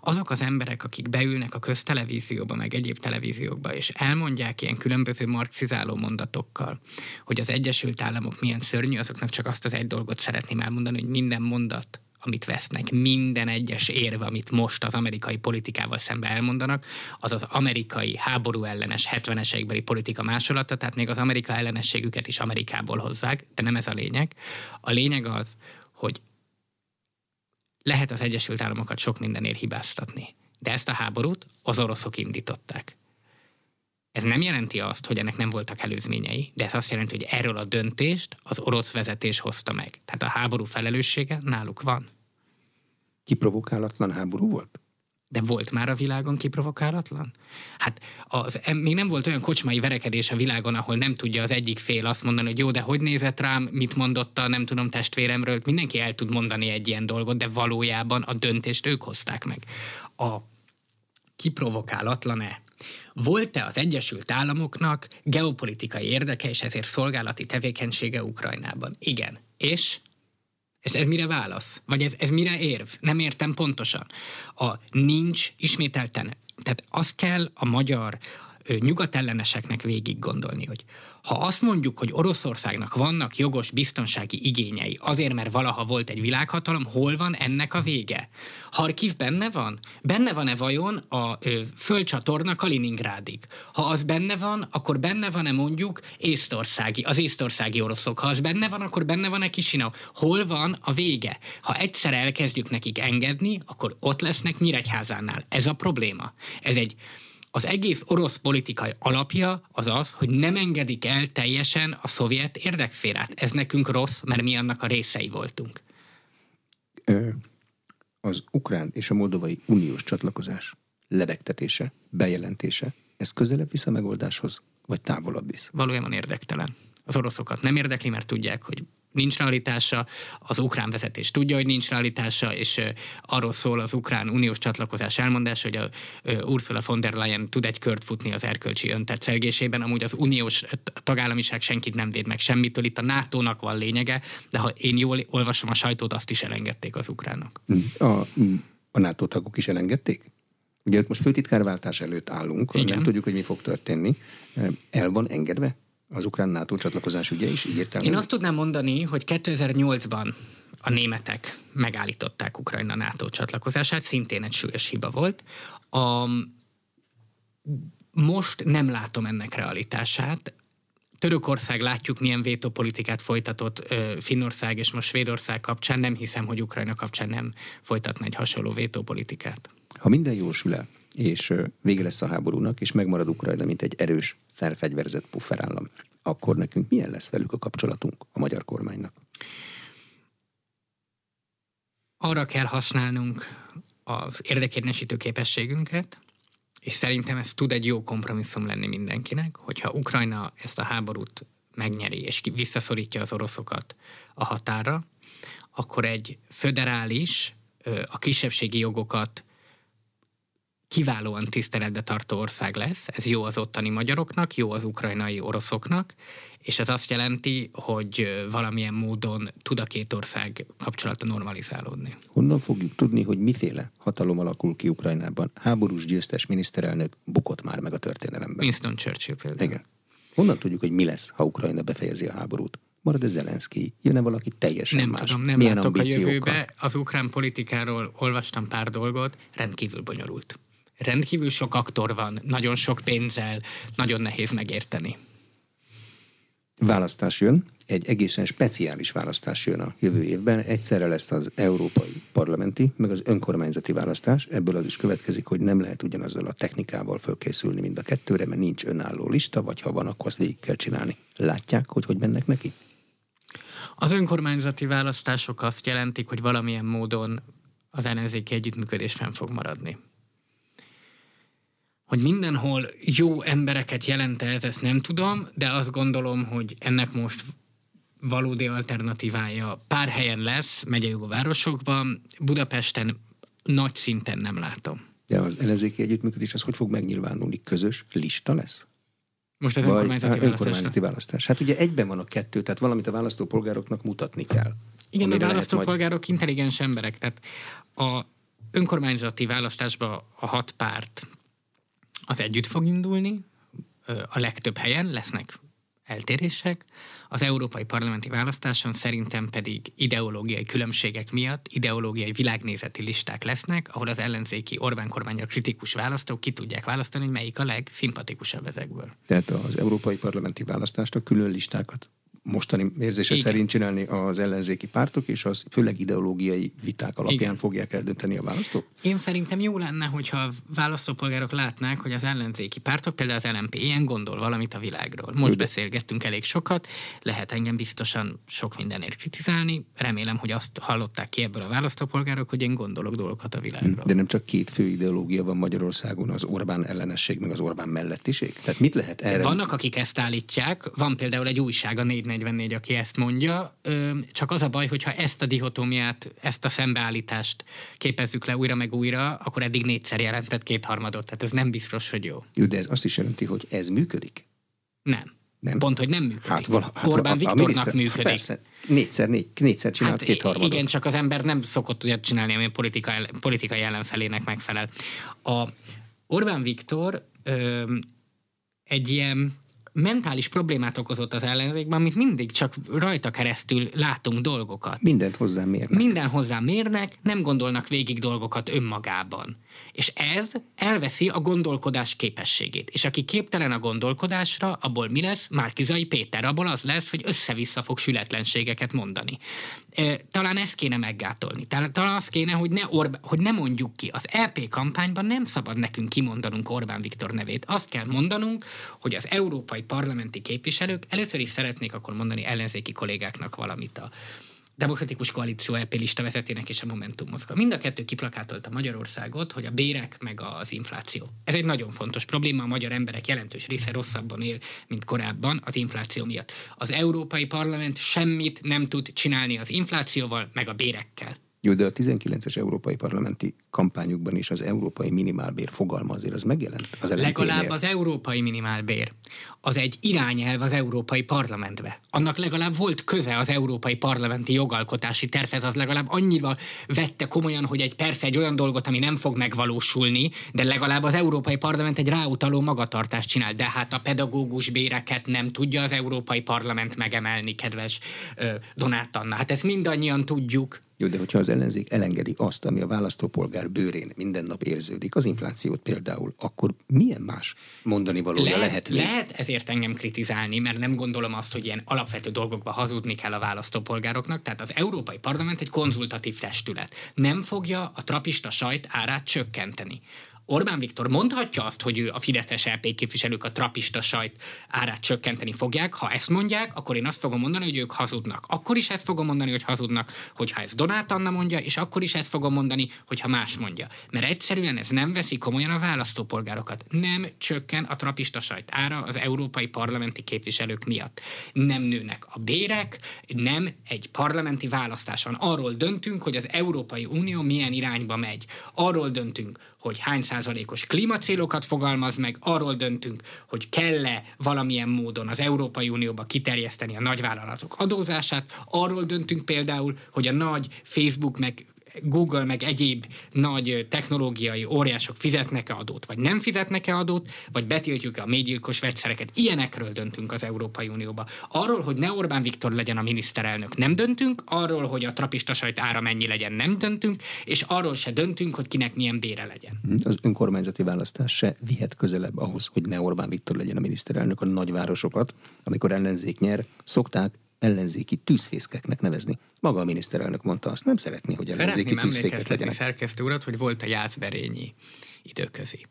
Azok az emberek, akik beülnek a köztelevízióba, meg egyéb televíziókba, és elmondják ilyen különböző marxizáló mondatokkal, hogy az Egyesült Államok milyen szörnyű, azoknak csak azt az egy dolgot szeretném elmondani, hogy minden mondat amit vesznek, minden egyes érve, amit most az amerikai politikával szembe elmondanak, az az amerikai háború ellenes 70-es évekbeli politika másolata, tehát még az Amerika ellenességüket is Amerikából hozzák, de nem ez a lényeg. A lényeg az, hogy lehet az Egyesült Államokat sok mindenért hibáztatni, de ezt a háborút az oroszok indították. Ez nem jelenti azt, hogy ennek nem voltak előzményei, de ez azt jelenti, hogy erről a döntést az orosz vezetés hozta meg. Tehát a háború felelőssége náluk van. Kiprovokálatlan háború volt? De volt már a világon kiprovokálatlan? Hát az, még nem volt olyan kocsmai verekedés a világon, ahol nem tudja az egyik fél azt mondani, hogy jó, de hogy nézett rám, mit mondotta, nem tudom testvéremről. Mindenki el tud mondani egy ilyen dolgot, de valójában a döntést ők hozták meg. A kiprovokálatlan-e? Volt-e az Egyesült Államoknak geopolitikai érdeke és ezért szolgálati tevékenysége Ukrajnában? Igen. És? És ez mire válasz? Vagy ez, ez mire érv? Nem értem pontosan. A nincs ismételten. Tehát azt kell a magyar nyugatelleneseknek végig gondolni, hogy ha azt mondjuk, hogy Oroszországnak vannak jogos biztonsági igényei, azért, mert valaha volt egy világhatalom, hol van ennek a vége? Harkiv benne van? Benne van-e vajon a ö, földcsatorna Kaliningrádig? Ha az benne van, akkor benne van-e mondjuk észtországi, az észtországi oroszok? Ha az benne van, akkor benne van-e Kisinau? Hol van a vége? Ha egyszer elkezdjük nekik engedni, akkor ott lesznek Nyíregyházánál. Ez a probléma. Ez egy az egész orosz politikai alapja az az, hogy nem engedik el teljesen a szovjet érdekszférát. Ez nekünk rossz, mert mi annak a részei voltunk. Az ukrán és a moldovai uniós csatlakozás lebegtetése, bejelentése, ez közelebb visz a megoldáshoz, vagy távolabb visz? Valójában érdektelen. Az oroszokat nem érdekli, mert tudják, hogy nincs realitása, az ukrán vezetés tudja, hogy nincs realitása, és arról szól az ukrán uniós csatlakozás elmondása, hogy a Ursula von der Leyen tud egy kört futni az erkölcsi öntetszergésében, amúgy az uniós tagállamiság senkit nem véd meg semmitől, itt a NATO-nak van lényege, de ha én jól olvasom a sajtót, azt is elengedték az ukránok. A, a NATO tagok is elengedték? Ugye most főtitkárváltás előtt állunk, Igen. nem tudjuk, hogy mi fog történni. El van engedve az ukrán NATO csatlakozás ügye is, így értelmezik? Én azt tudnám mondani, hogy 2008-ban a németek megállították Ukrajna NATO csatlakozását, szintén egy súlyos hiba volt. A, most nem látom ennek realitását. Törökország látjuk, milyen vétópolitikát folytatott Finnország és most Svédország kapcsán. Nem hiszem, hogy Ukrajna kapcsán nem folytatna egy hasonló vétópolitikát. Ha minden jól sül el, és vége lesz a háborúnak, és megmarad Ukrajna, mint egy erős, felfegyverzett pufferállam, akkor nekünk milyen lesz velük a kapcsolatunk a magyar kormánynak? Arra kell használnunk az érdekérvényesítő képességünket, és szerintem ez tud egy jó kompromisszum lenni mindenkinek, hogyha Ukrajna ezt a háborút megnyeri, és visszaszorítja az oroszokat a határa, akkor egy föderális, a kisebbségi jogokat kiválóan tiszteletbe tartó ország lesz. Ez jó az ottani magyaroknak, jó az ukrajnai oroszoknak, és ez azt jelenti, hogy valamilyen módon tud a két ország kapcsolata normalizálódni. Honnan fogjuk tudni, hogy miféle hatalom alakul ki Ukrajnában? Háborús győztes miniszterelnök bukott már meg a történelemben. Winston Churchill például. Igen. Honnan tudjuk, hogy mi lesz, ha Ukrajna befejezi a háborút? Marad ez Zelenszky? Jön-e valaki teljesen nem más? Tudom, nem Milyen látok a jövőbe. Az ukrán politikáról olvastam pár dolgot, rendkívül bonyolult rendkívül sok aktor van, nagyon sok pénzzel, nagyon nehéz megérteni. Választás jön, egy egészen speciális választás jön a jövő évben. Egyszerre lesz az európai parlamenti, meg az önkormányzati választás. Ebből az is következik, hogy nem lehet ugyanazzal a technikával fölkészülni mind a kettőre, mert nincs önálló lista, vagy ha van, akkor azt végig kell csinálni. Látják, hogy hogy mennek neki? Az önkormányzati választások azt jelentik, hogy valamilyen módon az ellenzéki együttműködés fenn fog maradni. Hogy mindenhol jó embereket jelent ez, ezt nem tudom, de azt gondolom, hogy ennek most valódi alternatívája pár helyen lesz, megyei városokban, Budapesten nagy szinten nem látom. De az ellenzéki együttműködés az hogy fog megnyilvánulni? Közös lista lesz? Most az önkormányzati, hát, választás. önkormányzati választás. Hát ugye egyben van a kettő, tehát valamit a választópolgároknak mutatni kell. Igen, a választópolgárok majd... intelligens emberek, tehát a önkormányzati választásban a hat párt az együtt fog indulni, a legtöbb helyen lesznek eltérések. Az európai parlamenti választáson szerintem pedig ideológiai különbségek miatt ideológiai világnézeti listák lesznek, ahol az ellenzéki Orbán kormányra kritikus választók ki tudják választani, melyik a legszimpatikusabb ezekből. Tehát az európai parlamenti választást a külön listákat mostani érzése Igen. szerint csinálni az ellenzéki pártok, és az főleg ideológiai viták alapján Igen. fogják eldönteni a választók? Én szerintem jó lenne, hogyha a választópolgárok látnák, hogy az ellenzéki pártok, például az LNP ilyen gondol valamit a világról. Most Jó, beszélgettünk elég sokat, lehet engem biztosan sok mindenért kritizálni, remélem, hogy azt hallották ki ebből a választópolgárok, hogy én gondolok dolgokat a világról. De nem csak két fő ideológia van Magyarországon, az Orbán ellenesség, meg az Orbán mellettiség? Tehát mit lehet erre? Vannak, akik ezt állítják, van például egy újság, a 44, aki ezt mondja, csak az a baj, hogyha ezt a dihotómiát, ezt a szembeállítást képezzük le újra meg újra, akkor eddig négyszer jelentett kétharmadot, tehát ez nem biztos, hogy jó. Jó, de ez azt is jelenti, hogy ez működik? Nem. Nem. Pont, hogy nem működik. Hát, vala, hát Orbán a, a Viktornak miniszter, működik. Persze, négyszer, négy, négyszer csinált hát kétharmadot. Igen, csak az ember nem szokott ugye csinálni, ami a politika, politikai ellenfelének megfelel. A Orbán Viktor ö, egy ilyen mentális problémát okozott az ellenzékben, amit mindig csak rajta keresztül látunk dolgokat. Mindent hozzá mérnek. Minden hozzá mérnek, nem gondolnak végig dolgokat önmagában. És ez elveszi a gondolkodás képességét. És aki képtelen a gondolkodásra, abból mi lesz? Márkizai Péter. Abból az lesz, hogy össze-vissza fog sületlenségeket mondani. Talán ezt kéne meggátolni. Talán az kéne, hogy ne, Orb- hogy ne mondjuk ki. Az EP kampányban nem szabad nekünk kimondanunk Orbán Viktor nevét. Azt kell mondanunk, hogy az európai parlamenti képviselők először is szeretnék akkor mondani ellenzéki kollégáknak valamit a Demokratikus Koalíció EP lista vezetének és a Momentum mozga. Mind a kettő kiplakátolta Magyarországot, hogy a bérek meg az infláció. Ez egy nagyon fontos probléma, a magyar emberek jelentős része rosszabban él, mint korábban az infláció miatt. Az Európai Parlament semmit nem tud csinálni az inflációval, meg a bérekkel. Jó, de a 19-es európai parlamenti kampányukban is az európai minimálbér fogalma azért az megjelent. Az legalább az európai minimálbér. Az egy irányelv az európai parlamentbe. Annak legalább volt köze az európai parlamenti jogalkotási tervhez, az legalább annyira vette komolyan, hogy egy persze egy olyan dolgot, ami nem fog megvalósulni, de legalább az európai parlament egy ráutaló magatartást csinál. De hát a pedagógus béreket nem tudja az európai parlament megemelni, kedves Donát Anna. Hát ezt mindannyian tudjuk. Jó, de hogyha az ellenzék elengedi azt, ami a választópolgár bőrén minden nap érződik, az inflációt például, akkor milyen más mondani valója lehet? Lehet, lehet ezért engem kritizálni, mert nem gondolom azt, hogy ilyen alapvető dolgokba hazudni kell a választópolgároknak. Tehát az Európai Parlament egy konzultatív testület. Nem fogja a trapista sajt árát csökkenteni. Orbán Viktor mondhatja azt, hogy ő a Fideszes LP képviselők a trapista sajt árát csökkenteni fogják. Ha ezt mondják, akkor én azt fogom mondani, hogy ők hazudnak. Akkor is ezt fogom mondani, hogy hazudnak, hogyha ez Donát Anna mondja, és akkor is ezt fogom mondani, hogyha más mondja. Mert egyszerűen ez nem veszi komolyan a választópolgárokat. Nem csökken a trapista sajt ára az európai parlamenti képviselők miatt. Nem nőnek a bérek, nem egy parlamenti választáson. Arról döntünk, hogy az Európai Unió milyen irányba megy. Arról döntünk, hogy hány százalékos klímacélokat fogalmaz meg, arról döntünk, hogy kell-e valamilyen módon az Európai Unióba kiterjeszteni a nagyvállalatok adózását, arról döntünk például, hogy a nagy Facebook meg Google meg egyéb nagy technológiai óriások fizetnek-e adót, vagy nem fizetnek-e adót, vagy betiltjuk-e a mégyilkos vegyszereket. Ilyenekről döntünk az Európai Unióba. Arról, hogy ne Orbán Viktor legyen a miniszterelnök, nem döntünk, arról, hogy a trapista sajt ára mennyi legyen, nem döntünk, és arról se döntünk, hogy kinek milyen bére legyen. Az önkormányzati választás se vihet közelebb ahhoz, hogy ne Orbán Viktor legyen a miniszterelnök. A nagyvárosokat, amikor ellenzék nyer, szokták ellenzéki tűzfészkeknek nevezni. Maga a miniszterelnök mondta azt, nem szeretné, hogy ellenzéki Szeretném tűzfékek legyenek. szerkesztő urat, hogy volt a Jászberényi időközi.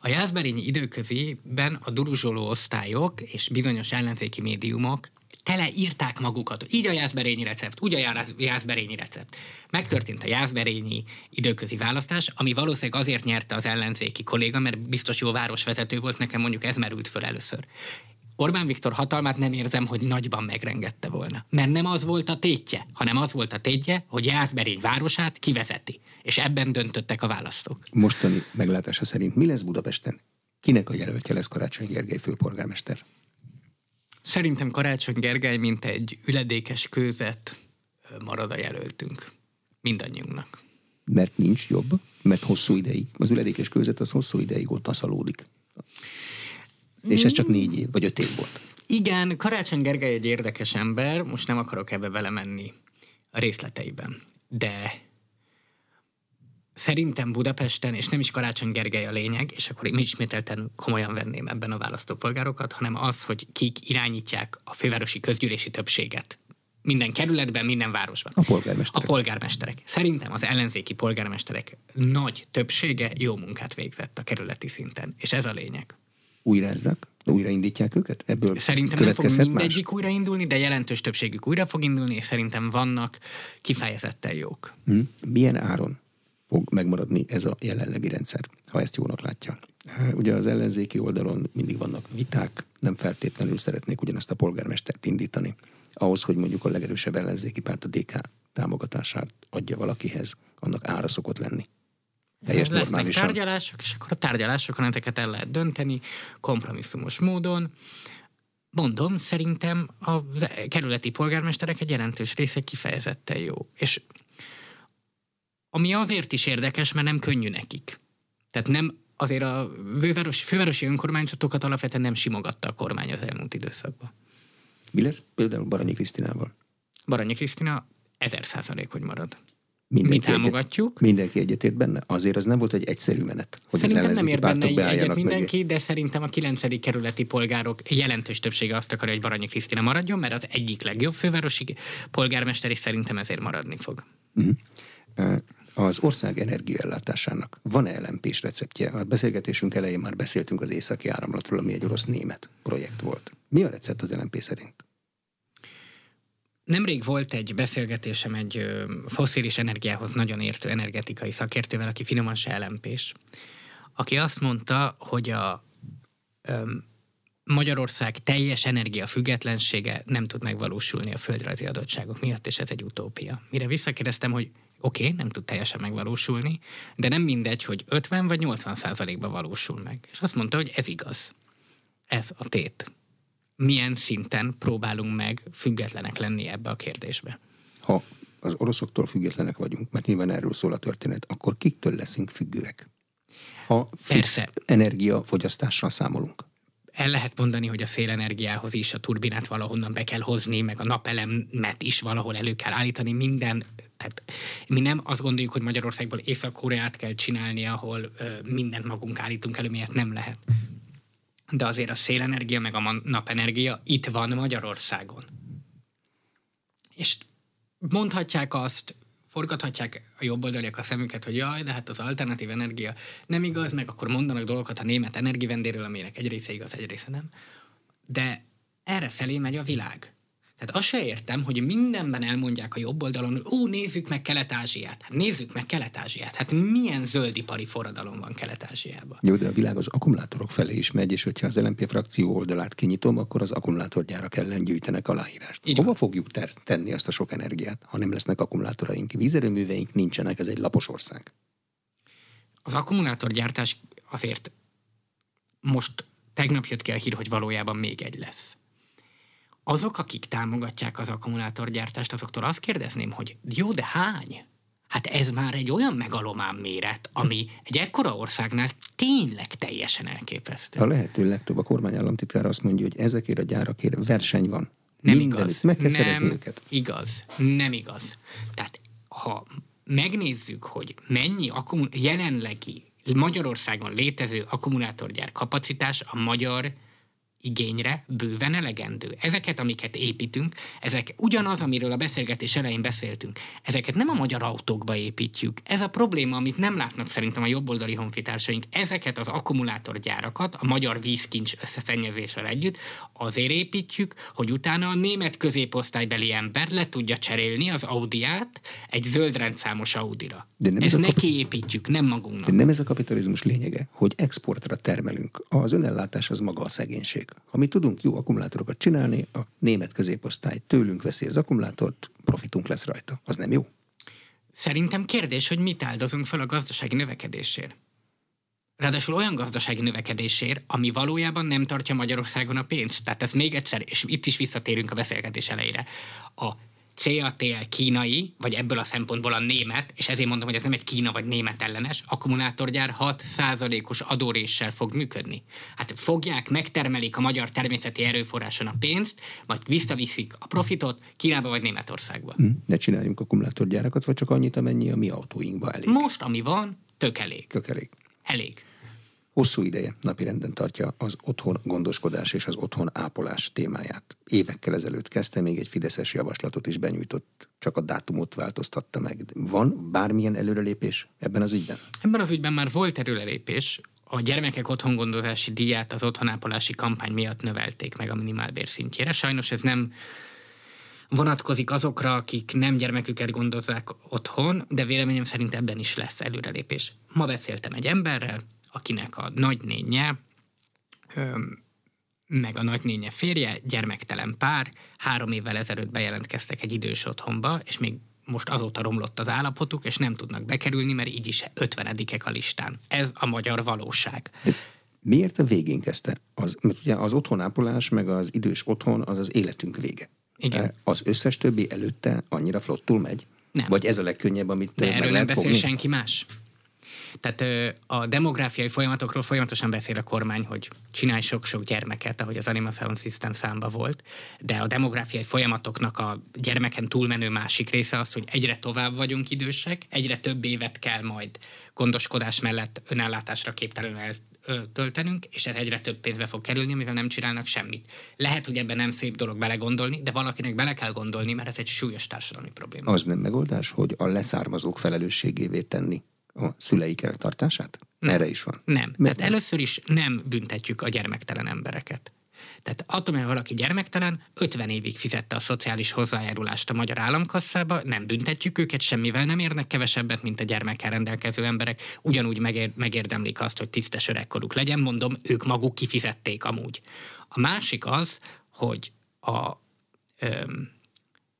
A Jászberényi időköziben a duruzsoló osztályok és bizonyos ellenzéki médiumok tele írták magukat. Így a jászberényi recept, úgy a jászberényi recept. Megtörtént a jászberényi időközi választás, ami valószínűleg azért nyerte az ellenzéki kolléga, mert biztos jó városvezető volt, nekem mondjuk ez merült föl először. Orbán Viktor hatalmát nem érzem, hogy nagyban megrengette volna. Mert nem az volt a tétje, hanem az volt a tétje, hogy Jászberény városát kivezeti. És ebben döntöttek a választók. Mostani meglátása szerint mi lesz Budapesten? Kinek a jelöltje lesz Karácsony Gergely főpolgármester? Szerintem Karácsony Gergely, mint egy üledékes kőzet marad a jelöltünk. Mindannyiunknak. Mert nincs jobb? Mert hosszú ideig. Az üledékes kőzet az hosszú ideig ott taszalódik. És ez csak négy év, vagy öt év volt. Igen, Karácsony Gergely egy érdekes ember, most nem akarok ebbe vele menni a részleteiben, de szerintem Budapesten, és nem is Karácsony Gergely a lényeg, és akkor én ismételten komolyan venném ebben a választópolgárokat, hanem az, hogy kik irányítják a fővárosi közgyűlési többséget. Minden kerületben, minden városban. A polgármesterek. A polgármesterek. Szerintem az ellenzéki polgármesterek nagy többsége jó munkát végzett a kerületi szinten, és ez a lényeg újráznak, újraindítják őket? Ebből Szerintem nem fog mindegyik más? újraindulni, de jelentős többségük újra fog indulni, és szerintem vannak kifejezetten jók. Hmm. Milyen áron fog megmaradni ez a jelenlegi rendszer, ha ezt jónak látja? Ugye az ellenzéki oldalon mindig vannak viták, nem feltétlenül szeretnék ugyanazt a polgármestert indítani. Ahhoz, hogy mondjuk a legerősebb ellenzéki párt a DK támogatását adja valakihez, annak ára szokott lenni teljes Lesznek normálisan. tárgyalások, és akkor a tárgyalásokon ezeket el lehet dönteni kompromisszumos módon. Mondom, szerintem a kerületi polgármesterek egy jelentős része kifejezetten jó. És ami azért is érdekes, mert nem könnyű nekik. Tehát nem azért a fővárosi, fővárosi önkormányzatokat alapvetően nem simogatta a kormány az elmúlt időszakban. Mi lesz például Baranyi Krisztinával? Baranyi Krisztina ezer százalék, hogy marad. Mindenki mi támogatjuk. Egyet, mindenki egyetért benne? Azért az nem volt egy egyszerű menet. Hogy szerintem nem ért benne egyet mindenki, mögé. de szerintem a 9. kerületi polgárok jelentős többsége azt akarja, hogy Baranyi Krisztina maradjon, mert az egyik legjobb fővárosi polgármester, és szerintem ezért maradni fog. Uh-huh. Az ország energiaellátásának van-e lmp receptje? A beszélgetésünk elején már beszéltünk az északi áramlatról, ami egy orosz-német projekt volt. Mi a recept az LMP szerint? Nemrég volt egy beszélgetésem egy foszilis energiához nagyon értő energetikai szakértővel, aki finoman se elempés, aki azt mondta, hogy a Magyarország teljes energiafüggetlensége nem tud megvalósulni a földrajzi adottságok miatt, és ez egy utópia. Mire visszakérdeztem, hogy oké, okay, nem tud teljesen megvalósulni, de nem mindegy, hogy 50 vagy 80 százalékban valósul meg. És azt mondta, hogy ez igaz. Ez a tét. Milyen szinten próbálunk meg függetlenek lenni ebbe a kérdésbe? Ha az oroszoktól függetlenek vagyunk, mert nyilván erről szól a történet, akkor kiktől leszünk függőek? Ha fix Persze. energiafogyasztással számolunk el lehet mondani, hogy a szélenergiához is a turbinát valahonnan be kell hozni, meg a napelemet is valahol elő kell állítani, minden. Tehát mi nem azt gondoljuk, hogy Magyarországból Észak-Koreát kell csinálni, ahol ö, mindent magunk állítunk elő, miért nem lehet. De azért a szélenergia meg a napenergia itt van Magyarországon. És mondhatják azt, forgathatják a jobboldaliak a szemüket, hogy jaj, de hát az alternatív energia nem igaz, meg akkor mondanak dolgokat a német energivendéről, aminek egy része igaz, egy része nem. De erre felé megy a világ. Tehát azt se értem, hogy mindenben elmondják a jobb oldalon, hogy ó, nézzük meg Kelet-Ázsiát. Hát nézzük meg Kelet-Ázsiát. Hát milyen zöldipari forradalom van Kelet-Ázsiában. Jó, de a világ az akkumulátorok felé is megy, és hogyha az LNP frakció oldalát kinyitom, akkor az akkumulátorgyárak ellen gyűjtenek aláírást. Így Hova van. fogjuk ter- tenni azt a sok energiát, ha nem lesznek akkumulátoraink? Vízerőműveink nincsenek, ez egy lapos ország. Az akkumulátorgyártás azért most tegnap jött ki a hír, hogy valójában még egy lesz azok, akik támogatják az akkumulátorgyártást, azoktól azt kérdezném, hogy jó, de hány? Hát ez már egy olyan megalomán méret, ami egy ekkora országnál tényleg teljesen elképesztő. A lehető legtöbb a kormányállamtitkár azt mondja, hogy ezekért a gyárakért verseny van. Nem igaz. Meg kell nem őket. igaz. Nem igaz. Tehát ha megnézzük, hogy mennyi akkumul- jelenlegi Magyarországon létező akkumulátorgyár kapacitás a magyar igényre bőven elegendő. Ezeket, amiket építünk, ezek ugyanaz, amiről a beszélgetés elején beszéltünk, ezeket nem a magyar autókba építjük. Ez a probléma, amit nem látnak szerintem a jobboldali honfitársaink. Ezeket az akkumulátorgyárakat a magyar vízkincs összeszennyezéssel együtt azért építjük, hogy utána a német középosztálybeli ember le tudja cserélni az Audiát egy zöld rendszámos Audira. De nem ez, ez neki kap... építjük, nem magunknak. De nem ez a kapitalizmus lényege, hogy exportra termelünk. Az önellátás az maga a szegénység. Ha mi tudunk jó akkumulátorokat csinálni, a német középosztály tőlünk veszi az akkumulátort, profitunk lesz rajta. Az nem jó? Szerintem kérdés, hogy mit áldozunk fel a gazdasági növekedésért. Ráadásul olyan gazdasági növekedésért, ami valójában nem tartja Magyarországon a pénzt. Tehát ez még egyszer, és itt is visszatérünk a beszélgetés elejére. A CATL kínai, vagy ebből a szempontból a német, és ezért mondom, hogy ez nem egy Kína vagy német ellenes, akkumulátorgyár 6%-os adóréssel fog működni. Hát fogják, megtermelik a magyar természeti erőforráson a pénzt, majd visszaviszik a profitot Kínába vagy Németországba. Hm, ne csináljunk akkumulátorgyárakat, vagy csak annyit, amennyi a mi autóinkba elég. Most, ami van, tök elég. Tök elég. Elég hosszú ideje napirenden tartja az otthon gondoskodás és az otthon ápolás témáját. Évekkel ezelőtt kezdte, még egy fideszes javaslatot is benyújtott, csak a dátumot változtatta meg. Van bármilyen előrelépés ebben az ügyben? Ebben az ügyben már volt előrelépés. A gyermekek otthongondozási díját az otthonápolási kampány miatt növelték meg a minimálbér szintjére. Sajnos ez nem vonatkozik azokra, akik nem gyermeküket gondozzák otthon, de véleményem szerint ebben is lesz előrelépés. Ma beszéltem egy emberrel, akinek a nagynénye, meg a nagynénye férje, gyermektelen pár, három évvel ezelőtt bejelentkeztek egy idős otthonba, és még most azóta romlott az állapotuk, és nem tudnak bekerülni, mert így is ötvenedikek a listán. Ez a magyar valóság. De miért a végén kezdte? Az, mert ugye az otthonápolás, meg az idős otthon, az az életünk vége. Igen. Az összes többi előtte annyira flottul megy? Nem. Vagy ez a legkönnyebb, amit De erről nem beszél fogni? senki más. Tehát a demográfiai folyamatokról folyamatosan beszél a kormány, hogy csinálj sok-sok gyermeket, ahogy az Anima Sound System számba volt, de a demográfiai folyamatoknak a gyermeken túlmenő másik része az, hogy egyre tovább vagyunk idősek, egyre több évet kell majd gondoskodás mellett önellátásra képtelenül töltenünk, és ez egyre több pénzbe fog kerülni, mivel nem csinálnak semmit. Lehet, hogy ebben nem szép dolog belegondolni, de valakinek bele kell gondolni, mert ez egy súlyos társadalmi probléma. Az nem megoldás, hogy a leszármazók felelősségévé tenni a szüleik eltartását? Nem. Erre is van. Nem. Mert Tehát először is nem büntetjük a gyermektelen embereket. Tehát attól, mert valaki gyermektelen, 50 évig fizette a szociális hozzájárulást a magyar államkasszába, nem büntetjük őket, semmivel nem érnek kevesebbet, mint a gyermekkel rendelkező emberek, ugyanúgy megér, megérdemlik azt, hogy tisztes öregkoruk legyen, mondom, ők maguk kifizették amúgy. A másik az, hogy a, öm,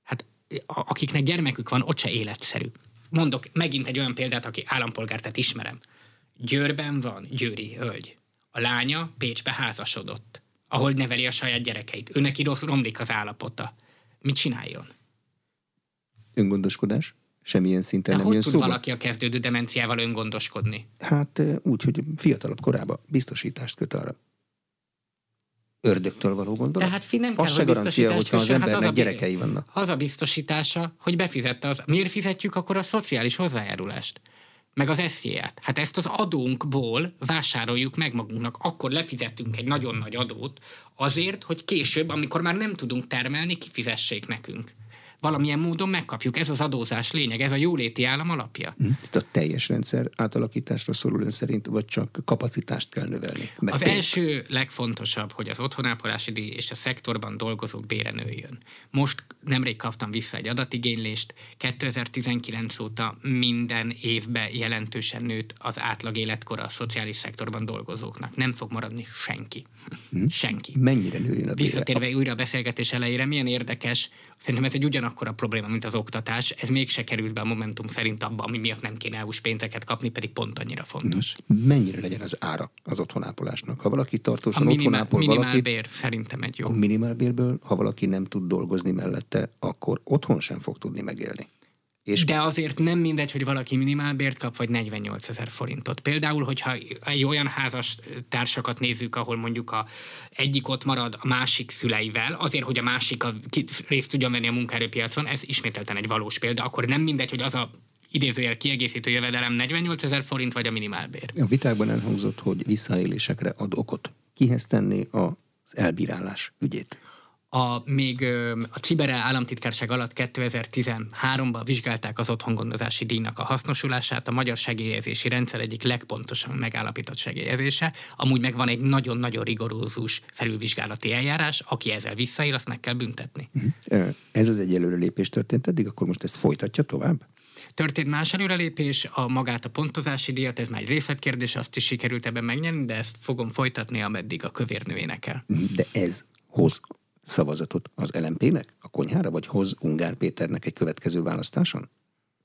hát, a, akiknek gyermekük van, ott se életszerű. Mondok megint egy olyan példát, aki állampolgárt ismerem. Győrben van győri hölgy. A lánya Pécsbe házasodott, ahol neveli a saját gyerekeit. Ő neki rossz romlik az állapota. Mit csináljon? Öngondoskodás? Semmilyen szinten De nem hogy tud szóba? valaki a kezdődő demenciával öngondoskodni? Hát eh, úgy, hogy fiatalabb korában biztosítást köt arra. Ördögtől való gondolat? Tehát fi nem az kell, hogy garancia, hogyha az hát embernek az a- gyerekei vannak. Az a biztosítása, hogy befizette az. Miért fizetjük akkor a szociális hozzájárulást? Meg az eszéját. Hát ezt az adónkból vásároljuk meg magunknak. Akkor lefizettünk egy nagyon nagy adót azért, hogy később, amikor már nem tudunk termelni, kifizessék nekünk. Valamilyen módon megkapjuk. Ez az adózás lényeg, ez a jóléti állam alapja. Hm? Tehát a teljes rendszer átalakításra szorul ön szerint, vagy csak kapacitást kell növelni? Meg Az pénzt? első legfontosabb, hogy az otthonápolási díj és a szektorban dolgozók bére nőjön. Most nemrég kaptam vissza egy adatigénylést, 2019 óta minden évben jelentősen nőtt az átlag életkora a szociális szektorban dolgozóknak. Nem fog maradni senki. Senki. Mennyire nőjön a bére? Visszatérve újra a beszélgetés elejére, milyen érdekes, szerintem ez egy ugyanakkor a probléma, mint az oktatás, ez mégse került be a Momentum szerint abba, ami miatt nem kéne EU-s pénzeket kapni, pedig pont annyira fontos. Mennyire legyen az ára az otthonápolásnak? Ha valaki A tartósan minimál, otthonápol valakit, minimálbér szerintem egy jó. a minimálbérből, ha valaki nem tud dolgozni mellette, akkor otthon sem fog tudni megélni. És De azért nem mindegy, hogy valaki minimálbért kap, vagy 48 ezer forintot. Például, hogyha egy olyan házas társakat nézzük, ahol mondjuk a egyik ott marad a másik szüleivel, azért, hogy a másik a, részt tudjon venni a munkaerőpiacon, ez ismételten egy valós példa, akkor nem mindegy, hogy az a idézőjel kiegészítő jövedelem 48 ezer forint, vagy a minimálbér. a vitákban elhangzott, hogy visszaélésekre ad okot. Kihez tenni az elbírálás ügyét? A, még a Cibere államtitkárság alatt 2013-ban vizsgálták az otthongondozási díjnak a hasznosulását. A magyar segélyezési rendszer egyik legpontosan megállapított segélyezése. Amúgy meg van egy nagyon-nagyon rigorózus felülvizsgálati eljárás. Aki ezzel visszaél, azt meg kell büntetni. Ez az egy előrelépés történt eddig, akkor most ezt folytatja tovább? Történt más előrelépés, a magát a pontozási díjat, ez már egy részletkérdés, azt is sikerült ebben megnyerni, de ezt fogom folytatni, ameddig a kövérnő énekel. De ez hoz szavazatot az LMP-nek a konyhára, vagy hoz Ungár Péternek egy következő választáson?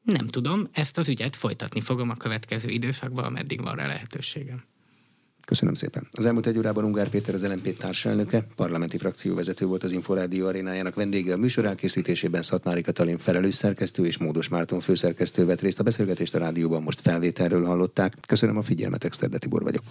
Nem tudom, ezt az ügyet folytatni fogom a következő időszakban, ameddig van rá lehetőségem. Köszönöm szépen. Az elmúlt egy órában Ungár Péter az LMP társelnöke, parlamenti frakcióvezető volt az Inforádió arénájának vendége a műsor elkészítésében Szatmári Katalin felelős szerkesztő és Módos Márton főszerkesztő vett részt a beszélgetést a rádióban most felvételről hallották. Köszönöm a figyelmet, Exterde Tibor vagyok.